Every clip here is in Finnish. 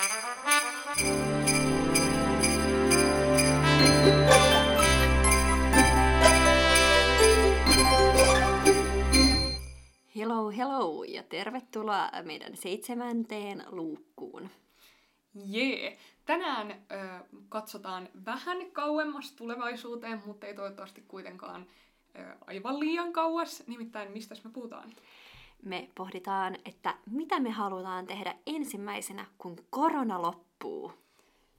Hello, hello ja tervetuloa meidän seitsemänteen luukkuun. Jee! Tänään ö, katsotaan vähän kauemmas tulevaisuuteen, mutta ei toivottavasti kuitenkaan ö, aivan liian kauas. Nimittäin, mistä me puhutaan? Me pohditaan, että mitä me halutaan tehdä ensimmäisenä, kun korona loppuu.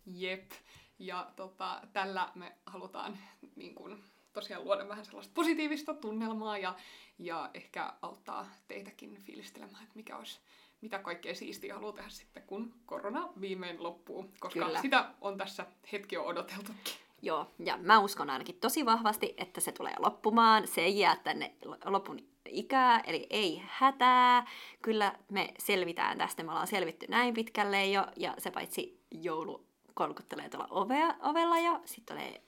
Jep. Ja tota, tällä me halutaan niin kun, tosiaan luoda vähän sellaista positiivista tunnelmaa ja, ja ehkä auttaa teitäkin fiilistelemään, että mikä olisi, mitä kaikkea siistiä haluaa tehdä sitten, kun korona viimein loppuu. Koska Kyllä. sitä on tässä hetki jo odoteltukin. Joo, ja mä uskon ainakin tosi vahvasti, että se tulee loppumaan. Se ei jää tänne lopun ikää, eli ei hätää. Kyllä me selvitään tästä, me ollaan selvitty näin pitkälle jo, ja se paitsi joulu kolkuttelee tuolla ovea, ovella jo, sitten tulee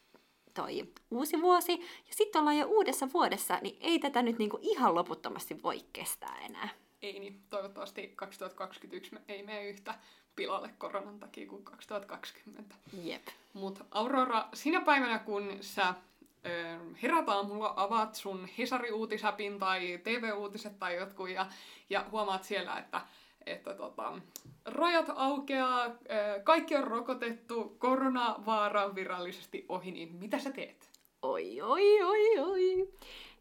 toi uusi vuosi, ja sitten ollaan jo uudessa vuodessa, niin ei tätä nyt niinku ihan loputtomasti voi kestää enää. Ei niin, toivottavasti 2021 me ei mene yhtä pilalle koronan takia kuin 2020. Jep. Mutta Aurora, sinä päivänä kun sä ö, herät aamulla, avaat sun Hesari-uutisapin tai TV-uutiset tai jotkut ja, ja huomaat siellä, että, että tota, rajat aukeaa, ö, kaikki on rokotettu, koronavaara on virallisesti ohi, niin mitä sä teet? Oi, oi, oi, oi.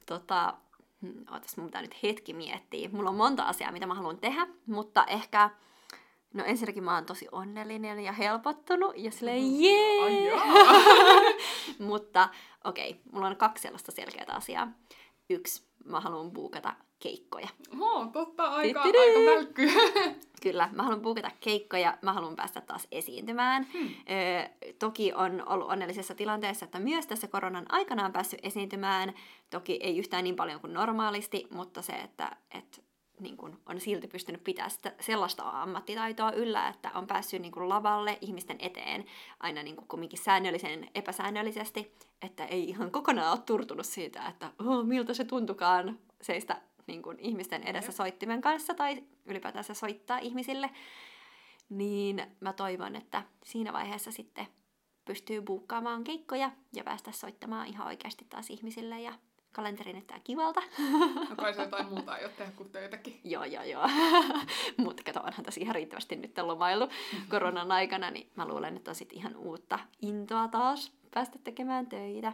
Tota, hmm, ootas, mun pitää nyt hetki miettiä. Mulla on monta asiaa, mitä mä haluan tehdä, mutta ehkä... No ensinnäkin mä oon tosi onnellinen ja helpottunut ja silleen jee! Ai jaa. mutta okei, okay, mulla on kaksi sellaista selkeää asiaa. Yksi, mä haluan buukata keikkoja. Oho, totta, aika, aika välkky. Kyllä, mä haluan buukata keikkoja, mä haluan päästä taas esiintymään. Hmm. Ö, toki on ollut onnellisessa tilanteessa, että myös tässä koronan aikana on päässyt esiintymään. Toki ei yhtään niin paljon kuin normaalisti, mutta se, että et, niin kun on silti pystynyt pitämään sitä, sellaista ammattitaitoa yllä, että on päässyt niin kun lavalle ihmisten eteen aina niin kun kumminkin säännöllisen epäsäännöllisesti, että ei ihan kokonaan ole turtunut siitä, että oh, miltä se tuntukaan seistä niin kun ihmisten edessä soittimen kanssa tai ylipäätänsä soittaa ihmisille, niin mä toivon, että siinä vaiheessa sitten pystyy buukkaamaan keikkoja ja päästä soittamaan ihan oikeasti taas ihmisille ja kalenteri näyttää kivalta. No kai se jotain muuta ei ole tehdä kuin töitäkin. joo, joo, joo. Mutta kato, onhan tässä ihan riittävästi nyt lomailu koronan aikana, niin mä luulen, että on sit ihan uutta intoa taas päästä tekemään töitä.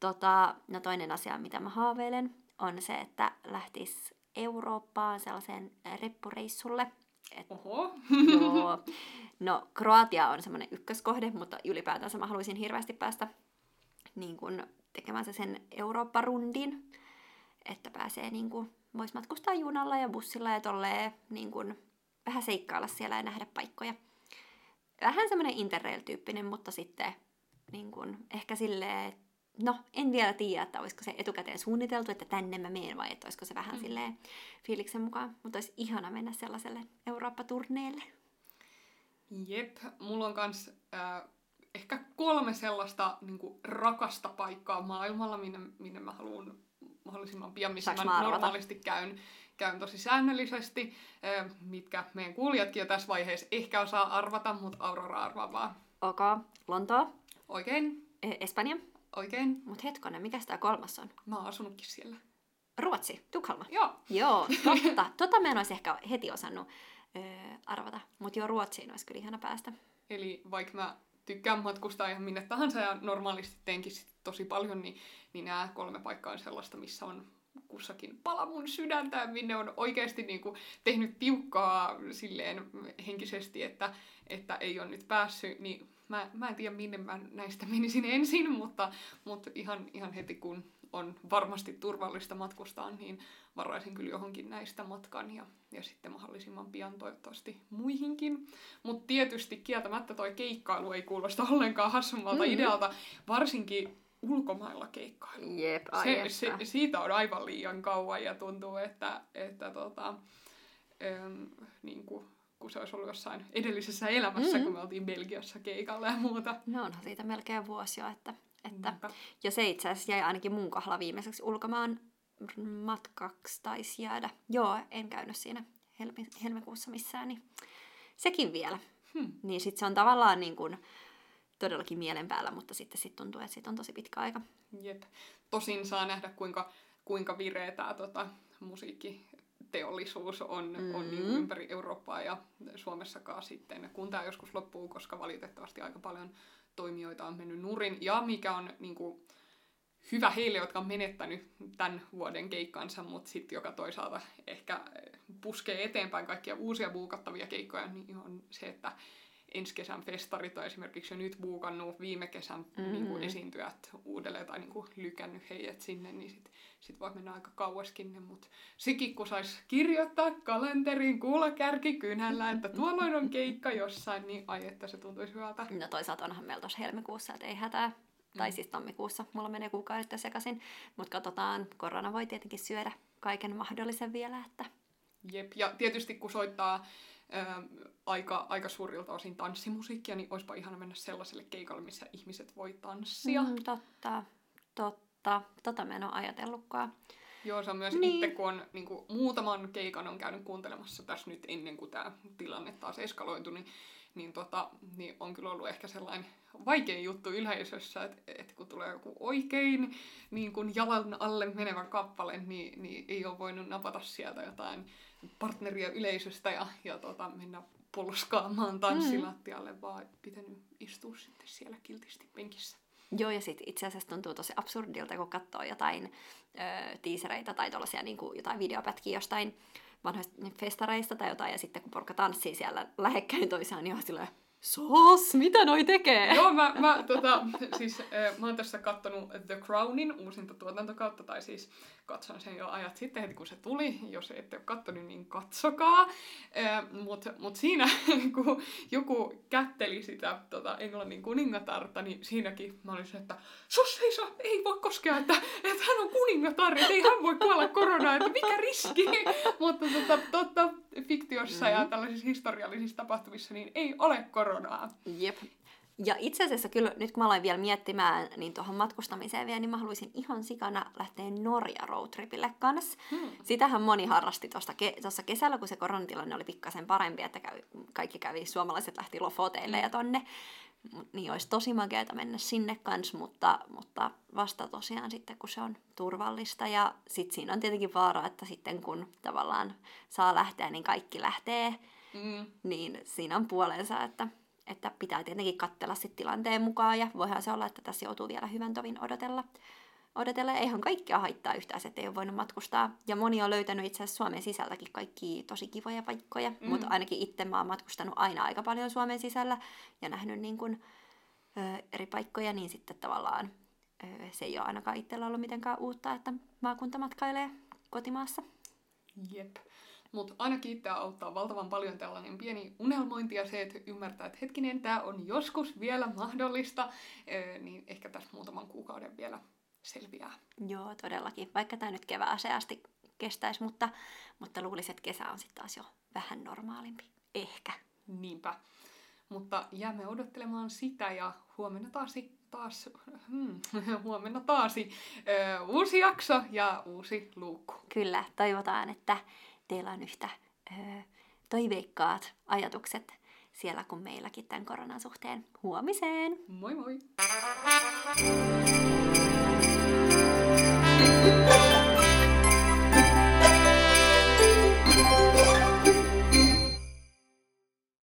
Tota, no toinen asia, mitä mä haaveilen, on se, että lähtis Eurooppaan sellaiseen reppureissulle. Et, Oho. joo. No, Kroatia on semmoinen ykköskohde, mutta ylipäätänsä mä haluaisin hirveästi päästä niin kun, tekemään se sen Eurooppa-rundin, että pääsee niin kun, vois matkustaa junalla ja bussilla ja tolleen niin kun, vähän seikkailla siellä ja nähdä paikkoja. Vähän semmoinen interrail-tyyppinen, mutta sitten niin kun, ehkä silleen, no en vielä tiedä, että olisiko se etukäteen suunniteltu, että tänne mä menen vai että olisiko se vähän mm. silleen fiiliksen mukaan. Mutta olisi ihana mennä sellaiselle Eurooppa-turneelle. Jep, mulla on kans äh, ehkä kolme sellaista niin kuin, rakasta paikkaa maailmalla, minne, minne mä haluan mahdollisimman pian, missä Saanko mä mä normaalisti käyn, käyn tosi säännöllisesti, äh, mitkä meidän kuulijatkin jo tässä vaiheessa ehkä osaa arvata, mutta Aurora arvaa vaan. Ok, Lontoo, Oikein, e- Espanja. oikein. Mut hetkonen, mikä tämä kolmas on? Mä oon asunutkin siellä. Ruotsi, Tukholma. Joo, Joo, totta. Tota mä en olisi ehkä heti osannut öö, arvata. Mutta joo, Ruotsiin olisi kyllä ihana päästä. eli vaikka mä tykkään matkustaa ihan minne tahansa ja normaalisti teenkin sit tosi paljon, niin, niin nämä kolme paikkaa on sellaista, missä on kussakin pala mun sydäntä minne on oikeasti niin kuin tehnyt tiukkaa silleen henkisesti, että, että ei ole nyt päässyt, niin mä, mä en tiedä minne mä näistä menisin ensin, mutta, mutta ihan, ihan heti kun on varmasti turvallista matkustaa, niin varaisin kyllä johonkin näistä matkan ja, ja sitten mahdollisimman pian toivottavasti muihinkin. Mutta tietysti kieltämättä toi keikkailu ei kuulosta ollenkaan hassummalta Mhm. idealta, varsinkin ulkomailla keikkailu. Jep, Se, se, siitä on aivan liian kauan ja tuntuu, että, että tota, äm, niin kuin, kun se olisi ollut jossain edellisessä elämässä, Mhm. kun me oltiin Belgiassa keikalla ja muuta. No onhan siitä melkein vuosi jo, että, että Niinpä. ja se itse asiassa jäi ainakin mun kohdalla viimeiseksi ulkomaan matkaksi taisi jäädä. Joo, en käynyt siinä helmi, helmikuussa missään, niin sekin vielä. Hmm. Niin sit se on tavallaan niin kuin todellakin mielen päällä, mutta sitten sit tuntuu, että sit on tosi pitkä aika. Jep. Tosin saa nähdä, kuinka, kuinka vireä tämä tota, musiikkiteollisuus on, mm-hmm. on niin ympäri Eurooppaa ja Suomessakaan sitten, kun tämä joskus loppuu, koska valitettavasti aika paljon toimijoita on mennyt nurin. Ja mikä on niin kuin, hyvä heille, jotka on menettänyt tämän vuoden keikkansa, mutta sitten joka toisaalta ehkä puskee eteenpäin kaikkia uusia buukattavia keikkoja, niin on se, että ensi kesän festarit on esimerkiksi jo nyt buukannut viime kesän mm-hmm. niin kuin esiintyjät uudelleen tai niin kuin lykännyt heidät sinne, niin sitten sit voi mennä aika kauaskin. Mutta sekin, kun saisi kirjoittaa kalenteriin kuulakärki kynällä, että tuolloin on keikka jossain, niin ai että se tuntuisi hyvältä. No toisaalta onhan meillä tuossa helmikuussa, että ei hätää. Tai mm. siis tammikuussa, mulla menee kuukaudet sekaisin. Mutta katsotaan, korona voi tietenkin syödä kaiken mahdollisen vielä, että... Jep, ja tietysti kun soittaa ää, aika, aika suurilta osin tanssimusiikkia, niin olisipa ihana mennä sellaiselle keikalle, missä ihmiset voi tanssia. Mm, totta, totta. Tota mä en ole ajatellutkaan. Joo, se on myös niin. itse, kun on niin kuin, muutaman keikan on käynyt kuuntelemassa tässä nyt ennen kuin tämä tilanne taas eskaloitui, niin, niin, tota, niin on kyllä ollut ehkä sellainen vaikea juttu yleisössä, että, että kun tulee joku oikein niin kuin jalan alle menevä kappale, niin, niin ei ole voinut napata sieltä jotain partneria yleisöstä ja, ja tota, mennä polskaamaan tanssilattialle, mm. vaan pitänyt istua sitten siellä kiltisti penkissä. Joo, ja sitten itse asiassa tuntuu tosi absurdilta, kun katsoo jotain ö, tiisereitä tai tuollaisia niin jotain videopätkiä jostain vanhoista festareista tai jotain, ja sitten kun porukka tanssii siellä lähekkäin toisaan, niin on silleen, Sos, mitä noi tekee? Joo, mä, mä, tota, siis, mä oon tässä kattonut The Crownin uusinta tuotantokautta, tai siis katson sen jo ajat sitten, heti kun se tuli. Jos ette ole kattonut, niin katsokaa. Mutta mut siinä, kun joku kätteli sitä tota, Englannin kuningatarta, niin siinäkin mä olin se, että sos ei, saa, ei voi koskea, että, että hän on kuningatar, että ei hän voi kuolla koronaan, että mikä riski. Mutta tota, totta, fiktiossa mm. ja tällaisissa historiallisissa tapahtumissa, niin ei ole koronaa. Jep. Ja itse asiassa kyllä, nyt kun mä aloin vielä miettimään niin tuohon matkustamiseen vielä, niin mä haluaisin ihan sikana lähteä Norja roadtripille kanssa. Hmm. Sitähän moni harrasti tuossa ke- kesällä, kun se koronatilanne oli pikkasen parempi, että kaikki kävi, suomalaiset lähti Lofoteille hmm. ja tonne. Niin olisi tosi makeata mennä sinne kanssa, mutta, mutta vasta tosiaan sitten, kun se on turvallista. Ja sitten siinä on tietenkin vaara, että sitten kun tavallaan saa lähteä, niin kaikki lähtee. Mm. Niin siinä on puolensa, että että pitää tietenkin katsella sit tilanteen mukaan ja voihan se olla, että tässä joutuu vielä hyvän tovin odotella. Odotella eihän kaikkea haittaa yhtään, että ei ole voinut matkustaa. Ja moni on löytänyt itse asiassa Suomen sisältäkin kaikki tosi kivoja paikkoja, mm. mutta ainakin itse mä oon matkustanut aina aika paljon Suomen sisällä ja nähnyt niin kun, ö, eri paikkoja, niin sitten tavallaan ö, se ei ole ainakaan itsellä ollut mitenkään uutta, että maakunta matkailee kotimaassa. Jep. Mutta ainakin itseä auttaa valtavan paljon tällainen pieni unelmointi ja se, että ymmärtää, että hetkinen, tämä on joskus vielä mahdollista, niin ehkä tässä muutaman kuukauden vielä selviää. Joo, todellakin. Vaikka tämä nyt kevääseen asti kestäisi, mutta, mutta luulisin, että kesä on sitten taas jo vähän normaalimpi. Ehkä. Niinpä. Mutta jäämme odottelemaan sitä ja huomenna taas, taas hmm, huomenna taas uusi jakso ja uusi luukku. Kyllä, toivotaan, että teillä on yhtä ö, toiveikkaat ajatukset siellä kuin meilläkin tämän koronan suhteen. Huomiseen! Moi moi! Thank you.